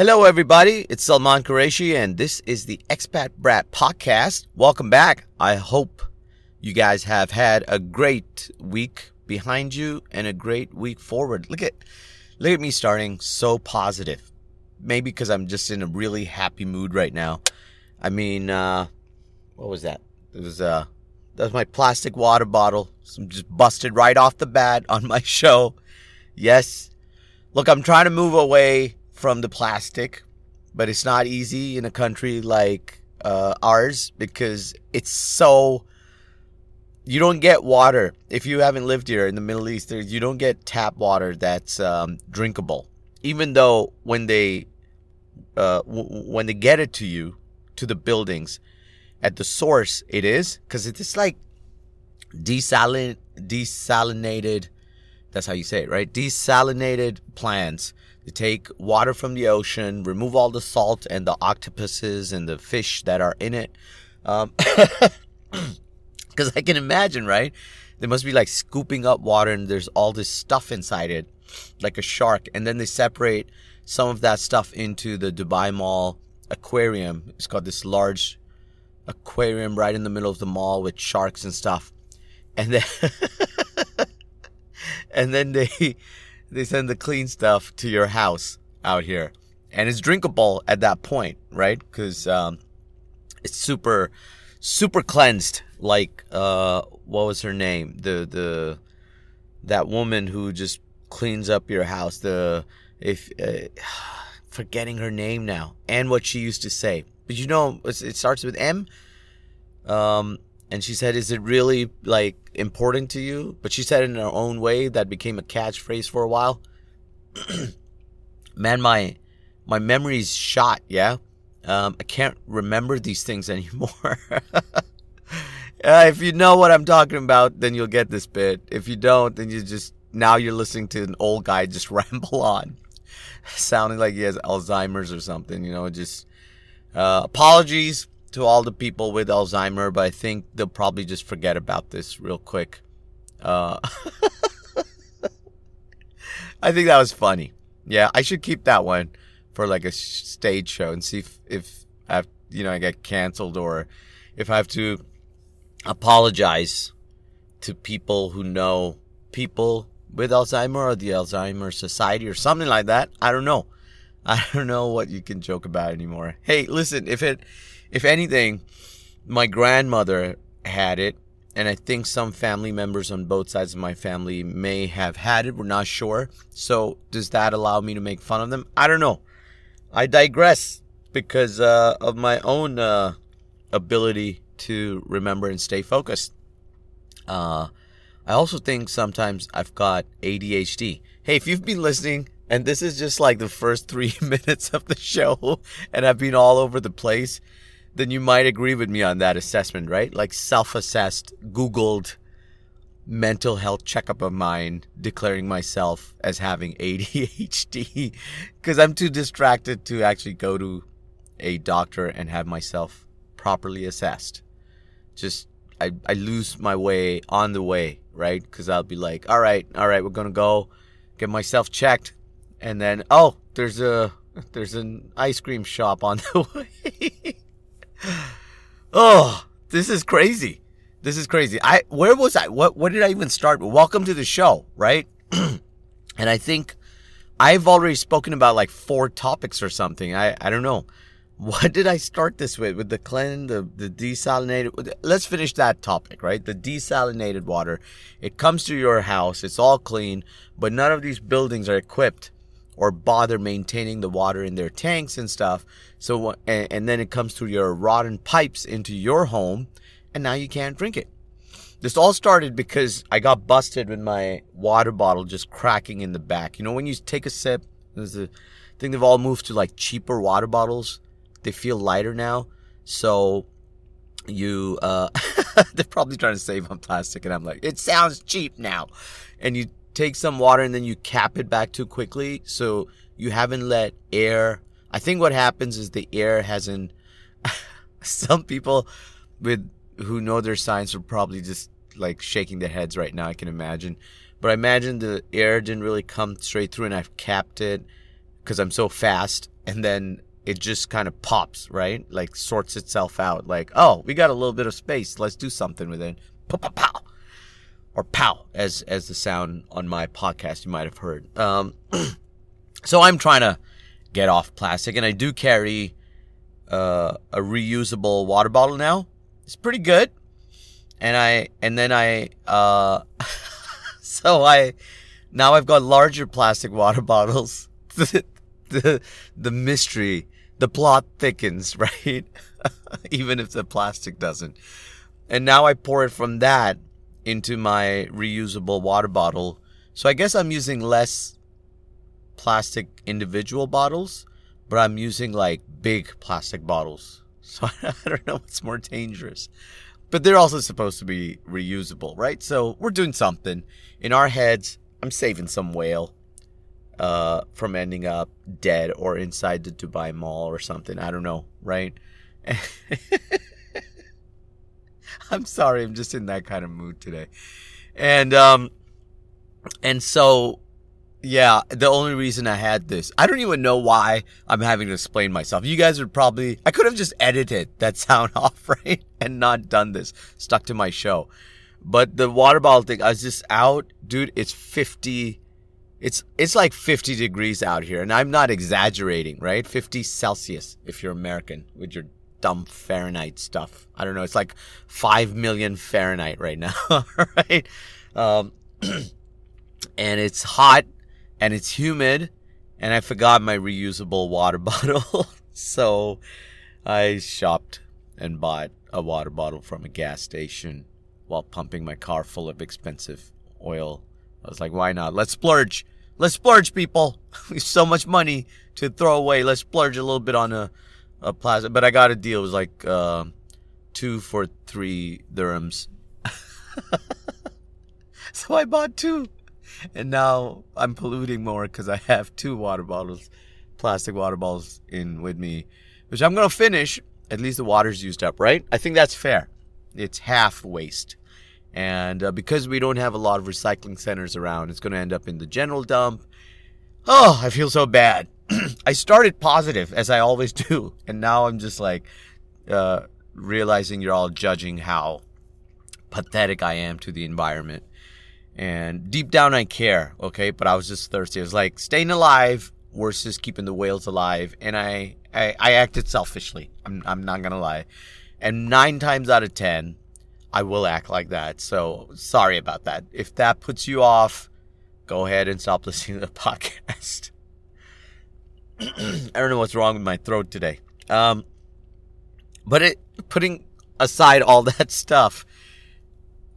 Hello, everybody. It's Salman Qureshi, and this is the Expat Brat podcast. Welcome back. I hope you guys have had a great week behind you and a great week forward. Look at, look at me starting so positive. Maybe because I'm just in a really happy mood right now. I mean, uh, what was that? It was uh, that was my plastic water bottle. Some just busted right off the bat on my show. Yes. Look, I'm trying to move away from the plastic, but it's not easy in a country like uh, ours because it's so. You don't get water if you haven't lived here in the Middle East. You don't get tap water that's um, drinkable, even though when they uh, w- when they get it to you to the buildings at the source, it is because it's like desalin desalinated. That's how you say it, right? Desalinated plants to take water from the ocean, remove all the salt and the octopuses and the fish that are in it. Um, because I can imagine, right? They must be like scooping up water and there's all this stuff inside it, like a shark. And then they separate some of that stuff into the Dubai Mall aquarium. It's got this large aquarium right in the middle of the mall with sharks and stuff. And then and then they they send the clean stuff to your house out here. And it's drinkable at that point, right? Because um, it's super, super cleansed. Like, uh, what was her name? The the that woman who just cleans up your house. The if uh, forgetting her name now and what she used to say. But you know, it starts with M. Um, and she said, "Is it really like important to you?" But she said in her own way that became a catchphrase for a while. Man, my my memory's shot. Yeah, um, I can't remember these things anymore. uh, if you know what I'm talking about, then you'll get this bit. If you don't, then you just now you're listening to an old guy just ramble on, sounding like he has Alzheimer's or something. You know, just uh, apologies to all the people with Alzheimer, but I think they'll probably just forget about this real quick. Uh, I think that was funny. Yeah, I should keep that one for like a stage show and see if, if I have, you know, I get canceled or if I have to apologize to people who know people with Alzheimer or the Alzheimer Society or something like that. I don't know. I don't know what you can joke about anymore. Hey, listen, if it if anything, my grandmother had it, and I think some family members on both sides of my family may have had it. We're not sure. So, does that allow me to make fun of them? I don't know. I digress because uh, of my own uh, ability to remember and stay focused. Uh, I also think sometimes I've got ADHD. Hey, if you've been listening and this is just like the first three minutes of the show and I've been all over the place, then you might agree with me on that assessment, right? Like self assessed, Googled mental health checkup of mine declaring myself as having ADHD because I'm too distracted to actually go to a doctor and have myself properly assessed. Just, I, I lose my way on the way, right? Because I'll be like, all right, all right, we're going to go get myself checked. And then, oh, there's a, there's an ice cream shop on the way oh, this is crazy. This is crazy. I where was I? What what did I even start? Welcome to the show, right? and I think I've already spoken about like four topics or something. I I don't know. What did I start this with? With the clean, the, the desalinated. Let's finish that topic, right? The desalinated water. It comes to your house. It's all clean, but none of these buildings are equipped or bother maintaining the water in their tanks and stuff. So, and, and then it comes through your rotten pipes into your home, and now you can't drink it. This all started because I got busted with my water bottle just cracking in the back. You know, when you take a sip, there's a thing they've all moved to like cheaper water bottles. They feel lighter now. So you, uh, they're probably trying to save on plastic. And I'm like, it sounds cheap now. And you take some water and then you cap it back too quickly. So you haven't let air. I think what happens is the air hasn't. some people with who know their science are probably just like shaking their heads right now. I can imagine, but I imagine the air didn't really come straight through, and I've capped it because I'm so fast. and then it just kind of pops, right? Like sorts itself out. Like, oh, we got a little bit of space. Let's do something with it. Or pow, as as the sound on my podcast you might have heard. Um, so I'm trying to get off plastic, and I do carry uh, a reusable water bottle now. It's pretty good, and I and then I uh, so I now I've got larger plastic water bottles. the, the the mystery, the plot thickens, right? Even if the plastic doesn't. And now I pour it from that into my reusable water bottle. So I guess I'm using less plastic individual bottles, but I'm using like big plastic bottles. So I don't know what's more dangerous. But they're also supposed to be reusable, right? So we're doing something. In our heads, I'm saving some whale uh, from ending up dead or inside the Dubai Mall or something. I don't know, right? I'm sorry, I'm just in that kind of mood today. And um and so yeah, the only reason I had this, I don't even know why I'm having to explain myself. You guys would probably, I could have just edited that sound off, right? And not done this, stuck to my show. But the water bottle thing, I was just out, dude, it's 50, it's, it's like 50 degrees out here. And I'm not exaggerating, right? 50 Celsius if you're American with your dumb Fahrenheit stuff. I don't know. It's like 5 million Fahrenheit right now, right? Um, and it's hot and it's humid and I forgot my reusable water bottle. so I shopped and bought a water bottle from a gas station while pumping my car full of expensive oil. I was like, why not? Let's splurge. Let's splurge, people. We have so much money to throw away. Let's splurge a little bit on a, a plastic. But I got a deal. It was like uh, two for three dirhams. so I bought two and now I'm polluting more because I have two water bottles, plastic water bottles in with me, which I'm gonna finish. At least the water's used up, right? I think that's fair. It's half waste, and uh, because we don't have a lot of recycling centers around, it's gonna end up in the general dump. Oh, I feel so bad. I started positive as I always do, and now I'm just like uh, realizing you're all judging how pathetic I am to the environment. And deep down, I care, okay? But I was just thirsty. I was like, staying alive versus keeping the whales alive. And I, I, I acted selfishly. I'm, I'm not to lie. And nine times out of 10, I will act like that. So sorry about that. If that puts you off, go ahead and stop listening to the podcast. I don't know what's wrong with my throat today. Um, but it, putting aside all that stuff,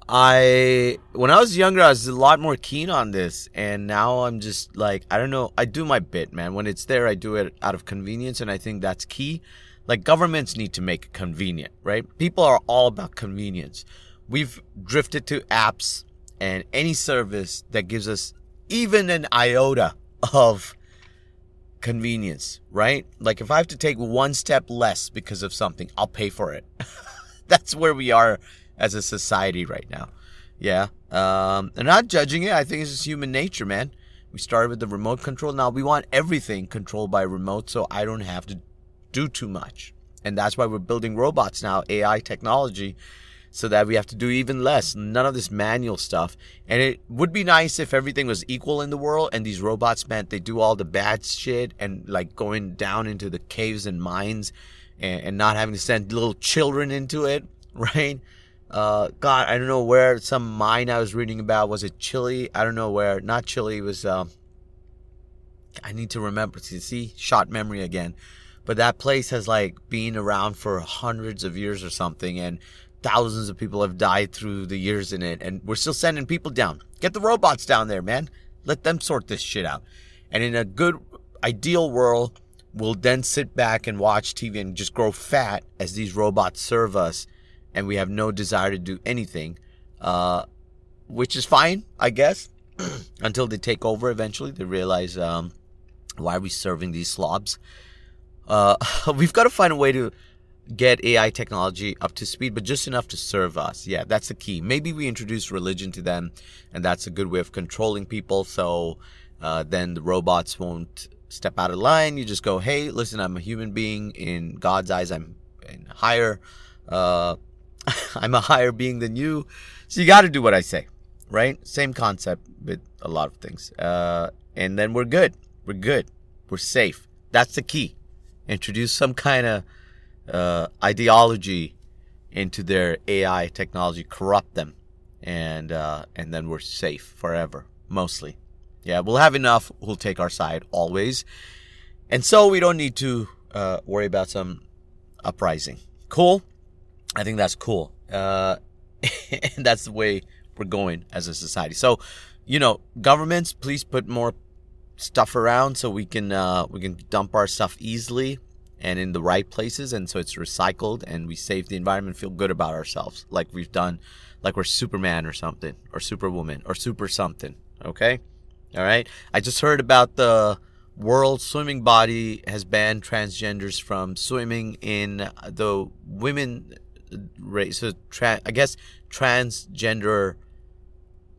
I when I was younger, I was a lot more keen on this, and now I'm just like I don't know. I do my bit, man. When it's there, I do it out of convenience, and I think that's key. Like governments need to make it convenient, right? People are all about convenience. We've drifted to apps and any service that gives us even an iota of convenience, right? Like if I have to take one step less because of something, I'll pay for it. that's where we are as a society right now. Yeah. Um, I'm not judging it. I think it's just human nature, man. We started with the remote control. Now we want everything controlled by remote so I don't have to do too much. And that's why we're building robots now, AI technology, so that we have to do even less. None of this manual stuff. And it would be nice if everything was equal in the world and these robots meant they do all the bad shit and like going down into the caves and mines and, and not having to send little children into it, right? Uh, God, I don't know where some mine I was reading about was it Chile? I don't know where. Not Chile. It was. Uh, I need to remember. See, see, shot memory again. But that place has like been around for hundreds of years or something, and thousands of people have died through the years in it, and we're still sending people down. Get the robots down there, man. Let them sort this shit out. And in a good, ideal world, we'll then sit back and watch TV and just grow fat as these robots serve us and we have no desire to do anything, uh, which is fine, I guess, until they take over eventually. They realize, um, why are we serving these slobs? Uh, we've got to find a way to get AI technology up to speed, but just enough to serve us. Yeah, that's the key. Maybe we introduce religion to them, and that's a good way of controlling people. So uh, then the robots won't step out of line. You just go, hey, listen, I'm a human being. In God's eyes, I'm in higher. Uh, I'm a higher being than you. So you got to do what I say, right? Same concept with a lot of things. Uh, and then we're good. We're good. We're safe. That's the key. Introduce some kind of uh, ideology into their AI technology, corrupt them, and uh, and then we're safe forever, mostly. Yeah, we'll have enough who'll take our side always, and so we don't need to uh, worry about some uprising. Cool. I think that's cool. Uh, and that's the way we're going as a society. So, you know, governments, please put more stuff around so we can uh, we can dump our stuff easily and in the right places, and so it's recycled and we save the environment, feel good about ourselves, like we've done, like we're Superman or something, or Superwoman, or super something. Okay, all right. I just heard about the World Swimming Body has banned transgenders from swimming in the women race. So tra- I guess transgender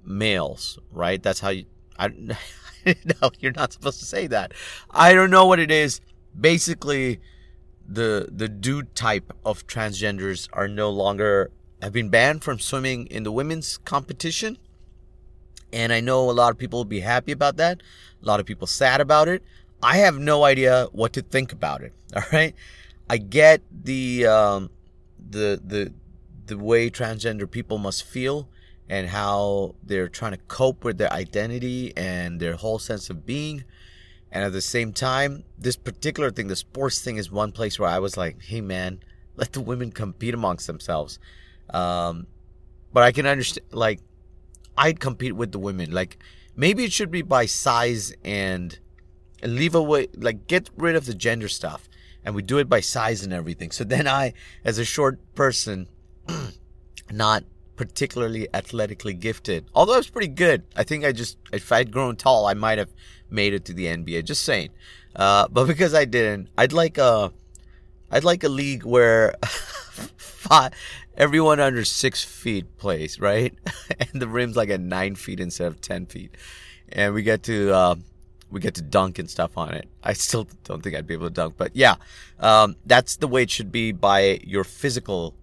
males, right? That's how you. I no, you're not supposed to say that. I don't know what it is. Basically, the the dude type of transgenders are no longer have been banned from swimming in the women's competition. And I know a lot of people will be happy about that. A lot of people sad about it. I have no idea what to think about it. All right. I get the um, the the the way transgender people must feel and how they're trying to cope with their identity and their whole sense of being. And at the same time, this particular thing, the sports thing, is one place where I was like, hey, man, let the women compete amongst themselves. Um, but I can understand, like, I'd compete with the women. Like, maybe it should be by size and leave away, like, get rid of the gender stuff. And we do it by size and everything. So then I, as a short person, not particularly athletically gifted. Although I was pretty good. I think I just, if I'd grown tall, I might have made it to the NBA. Just saying. Uh, but because I didn't, I'd like a, I'd like a league where five, everyone under six feet plays, right? and the rim's like at nine feet instead of ten feet, and we get to, uh, we get to dunk and stuff on it. I still don't think I'd be able to dunk, but yeah, um, that's the way it should be by your physical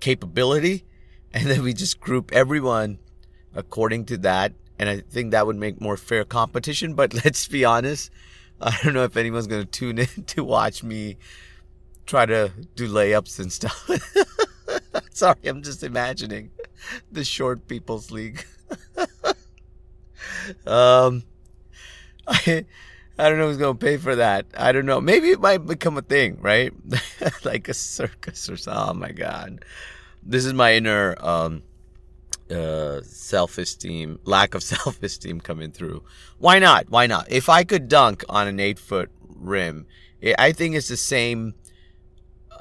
capability and then we just group everyone according to that. And I think that would make more fair competition. But let's be honest, I don't know if anyone's going to tune in to watch me try to do layups and stuff. Sorry, I'm just imagining the short people's league. um, I, I don't know who's going to pay for that. I don't know. Maybe it might become a thing, right? like a circus or something. Oh my God this is my inner um, uh, self esteem, lack of self esteem coming through. Why not? Why not? If I could dunk on an eight foot rim, it, I think it's the same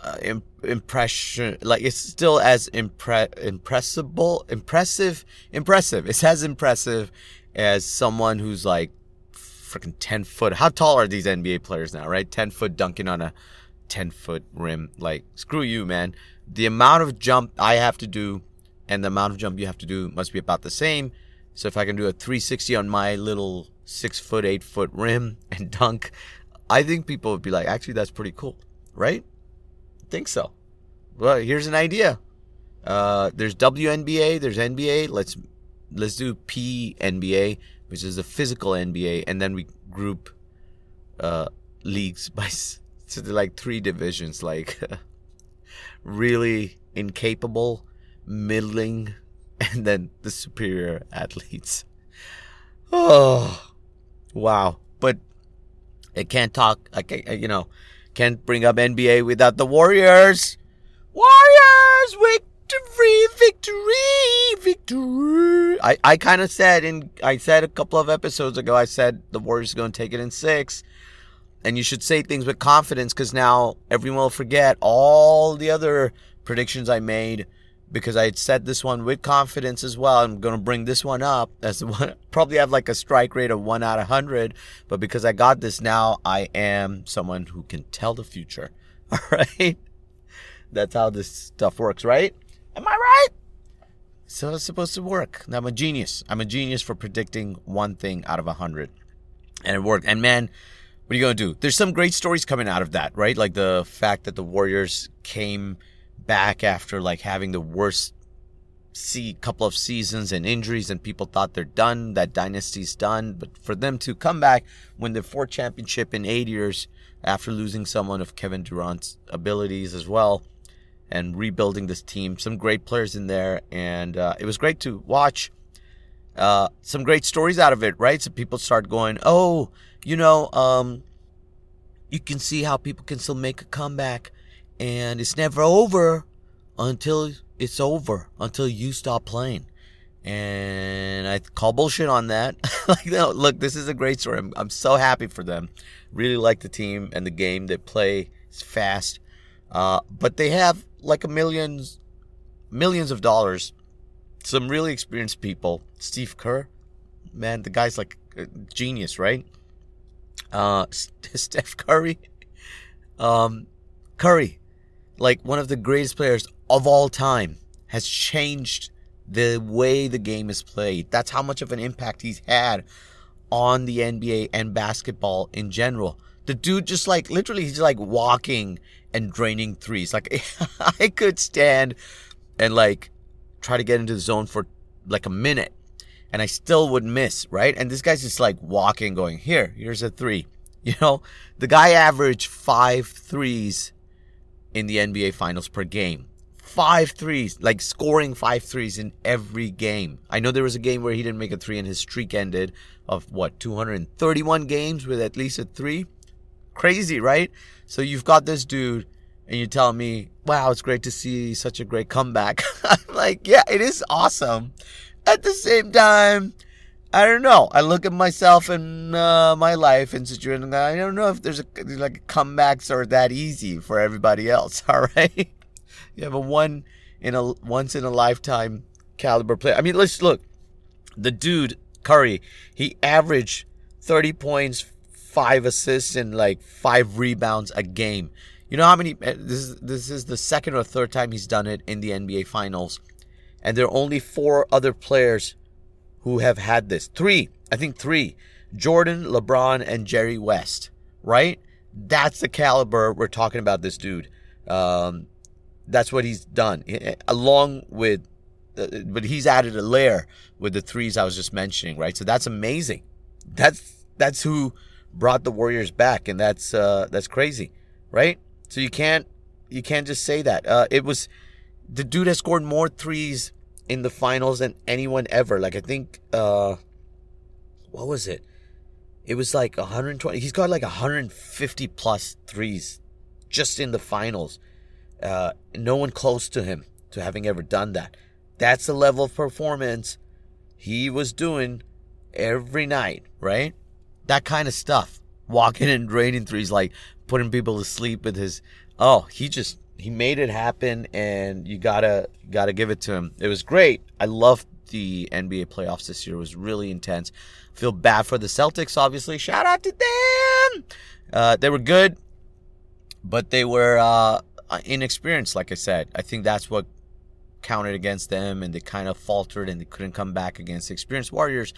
uh, impression. Like it's still as impre- impressible, impressive, impressive. It's as impressive as someone who's like freaking 10 foot. How tall are these NBA players now, right? 10 foot dunking on a 10 foot rim. Like, screw you, man the amount of jump I have to do and the amount of jump you have to do must be about the same. So if I can do a 360 on my little six foot, eight foot rim and dunk, I think people would be like, actually, that's pretty cool, right? I think so. Well, here's an idea. Uh, there's WNBA, there's NBA. Let's let's do PNBA, which is the physical NBA, and then we group uh, leagues by so like three divisions, like really incapable, middling, and then the superior athletes. Oh, wow. But I can't talk, I can't, you know, can't bring up NBA without the Warriors. Warriors, victory, victory, victory. I, I kind of said in, I said a couple of episodes ago, I said the Warriors are going to take it in six. And you should say things with confidence because now everyone will forget all the other predictions I made because I had said this one with confidence as well. I'm going to bring this one up as the one, probably have like a strike rate of one out of 100. But because I got this now, I am someone who can tell the future. All right. That's how this stuff works, right? Am I right? So it's supposed to work. Now I'm a genius. I'm a genius for predicting one thing out of a hundred. And it worked. And man, what are you going to do? There's some great stories coming out of that, right? Like the fact that the Warriors came back after like having the worst see couple of seasons and injuries and people thought they're done that dynasty's done but for them to come back win the fourth championship in eight years after losing someone of kevin durant's abilities as well and rebuilding this team some great players in there and uh, it was great to watch uh, some great stories out of it right so people start going oh you know um, you can see how people can still make a comeback and it's never over until it's over until you stop playing. And I call bullshit on that. like, no, look, this is a great story. I'm, I'm so happy for them. Really like the team and the game. They play fast, uh, but they have like a millions, millions of dollars. Some really experienced people. Steve Kerr, man, the guy's like genius, right? Uh, Steph Curry, um, Curry, like one of the greatest players of all time, has changed the way the game is played. That's how much of an impact he's had on the NBA and basketball in general. The dude just like literally he's like walking and draining threes. Like I could stand and like try to get into the zone for like a minute and I still would miss, right? And this guy's just like walking going, "Here, here's a 3." You know, the guy averaged five threes in the NBA finals per game five threes, like scoring five threes in every game. I know there was a game where he didn't make a three and his streak ended of what, 231 games with at least a three? Crazy, right? So you've got this dude and you tell me, wow, it's great to see such a great comeback. I'm like, yeah, it is awesome. At the same time, I don't know. I look at myself and uh, my life and situation. I don't know if there's a, like comebacks are that easy for everybody else. All right. You have a one in a once in a lifetime caliber player. I mean, let's look. The dude Curry, he averaged 30 points, five assists, and like five rebounds a game. You know how many? Eh, this is this is the second or third time he's done it in the NBA Finals, and there are only four other players who have had this. Three, I think three: Jordan, LeBron, and Jerry West. Right? That's the caliber we're talking about. This dude. Um, that's what he's done, along with, uh, but he's added a layer with the threes I was just mentioning, right? So that's amazing. That's that's who brought the Warriors back, and that's uh, that's crazy, right? So you can't you can't just say that. Uh, it was the dude has scored more threes in the finals than anyone ever. Like I think, uh, what was it? It was like 120. He's got like 150 plus threes just in the finals. Uh, no one close to him to having ever done that. That's the level of performance he was doing every night, right? That kind of stuff. Walking and draining threes, like putting people to sleep with his. Oh, he just he made it happen, and you gotta gotta give it to him. It was great. I loved the NBA playoffs this year. It was really intense. Feel bad for the Celtics, obviously. Shout out to them. Uh, they were good, but they were uh, inexperienced, like I said. I think that's what counted against them, and they kind of faltered and they couldn't come back against experienced Warriors.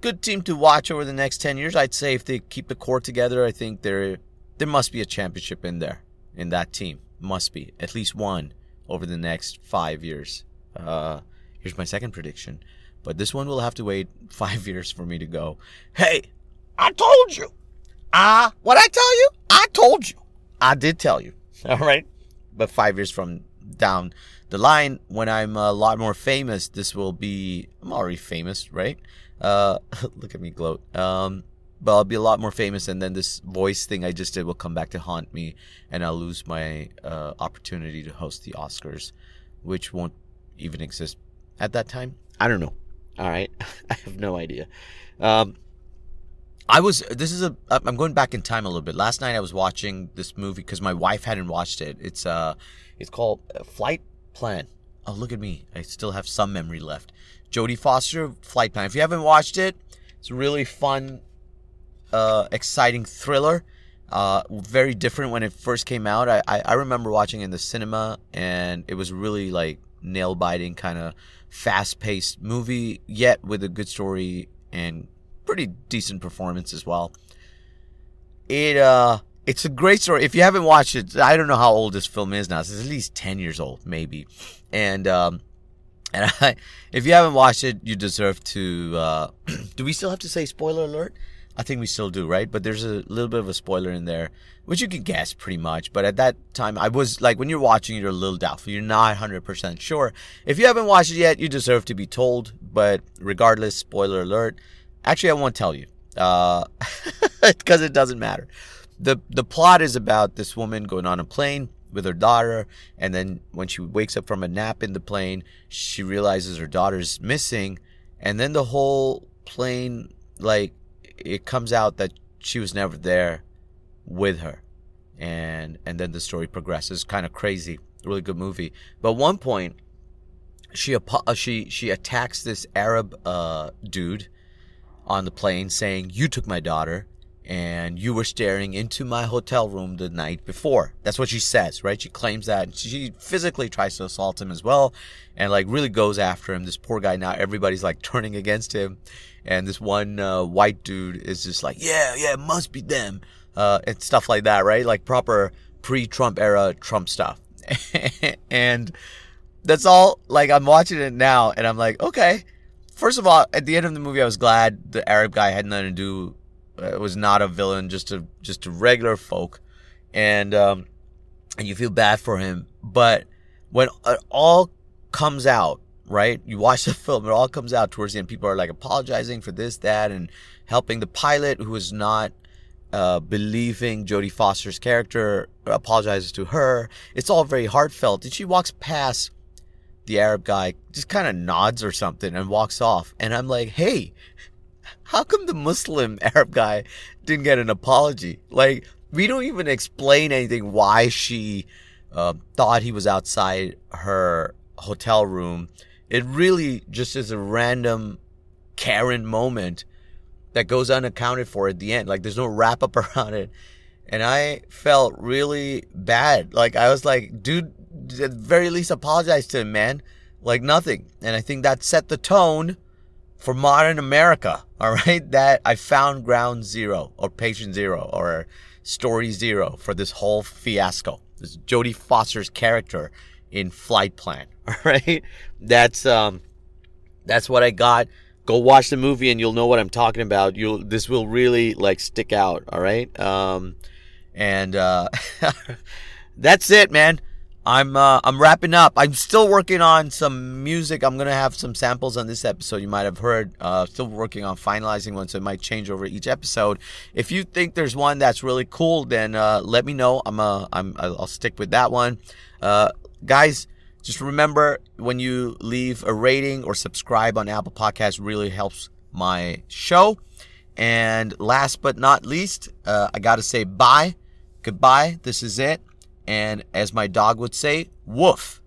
Good team to watch over the next 10 years. I'd say if they keep the core together, I think there there must be a championship in there, in that team. Must be. At least one over the next five years. Uh, here's my second prediction. But this one will have to wait five years for me to go, hey, I told you. Ah, what I tell you? I told you. I did tell you. All right. But five years from down the line, when I'm a lot more famous, this will be, I'm already famous, right? Uh, look at me gloat. Um, but I'll be a lot more famous, and then this voice thing I just did will come back to haunt me, and I'll lose my uh, opportunity to host the Oscars, which won't even exist at that time. I don't know. All right, I have no idea. Um, I was. This is a. I'm going back in time a little bit. Last night I was watching this movie because my wife hadn't watched it. It's uh, it's called uh, Flight Plan. Oh, look at me. I still have some memory left. Jodie Foster, Flight Plan. If you haven't watched it, it's a really fun, uh, exciting thriller. Uh, very different when it first came out. I, I, I remember watching in the cinema, and it was really like nail biting, kind of fast paced movie, yet with a good story and pretty decent performance as well. it uh it's a great story. If you haven't watched it, I don't know how old this film is now. It's at least ten years old, maybe. And um, and I, if you haven't watched it, you deserve to. Uh, do we still have to say spoiler alert? I think we still do, right? But there's a little bit of a spoiler in there, which you can guess pretty much. But at that time, I was like, when you're watching, you're a little doubtful. You're not 100% sure. If you haven't watched it yet, you deserve to be told. But regardless, spoiler alert. Actually, I won't tell you because uh, it doesn't matter. the The plot is about this woman going on a plane with her daughter, and then when she wakes up from a nap in the plane, she realizes her daughter's missing, and then the whole plane like it comes out that she was never there with her. And and then the story progresses. Kind of crazy. Really good movie. But one point she uh, she she attacks this arab uh, dude on the plane saying you took my daughter and you were staring into my hotel room the night before. That's what she says, right? She claims that. She physically tries to assault him as well and like really goes after him. This poor guy now, everybody's like turning against him. And this one uh, white dude is just like, yeah, yeah, it must be them. Uh, and stuff like that, right? Like proper pre Trump era Trump stuff. and that's all, like, I'm watching it now and I'm like, okay. First of all, at the end of the movie, I was glad the Arab guy had nothing to do uh, was not a villain, just a just a regular folk, and um, and you feel bad for him. But when it all comes out, right? You watch the film, it all comes out towards the end. People are like apologizing for this, that, and helping the pilot who is not uh, believing Jodie Foster's character apologizes to her. It's all very heartfelt. And she walks past the Arab guy, just kind of nods or something and walks off. And I'm like, hey, how come the Muslim Arab guy didn't get an apology? Like, we don't even explain anything why she uh, thought he was outside her hotel room. It really just is a random Karen moment that goes unaccounted for at the end. Like, there's no wrap up around it. And I felt really bad. Like, I was like, dude, at the very least, apologize to him, man. Like, nothing. And I think that set the tone for modern America, all right, that I found ground zero or patient zero or story zero for this whole fiasco. This Jodie Foster's character in Flight Plan, all right? That's um that's what I got. Go watch the movie and you'll know what I'm talking about. You'll this will really like stick out, all right? Um and uh that's it, man. I'm uh, I'm wrapping up. I'm still working on some music. I'm gonna have some samples on this episode. You might have heard. Uh, still working on finalizing one, so it might change over each episode. If you think there's one that's really cool, then uh, let me know. I'm uh, I'm I'll stick with that one. Uh, guys, just remember when you leave a rating or subscribe on Apple Podcasts, really helps my show. And last but not least, uh, I gotta say bye, goodbye. This is it. And as my dog would say, woof.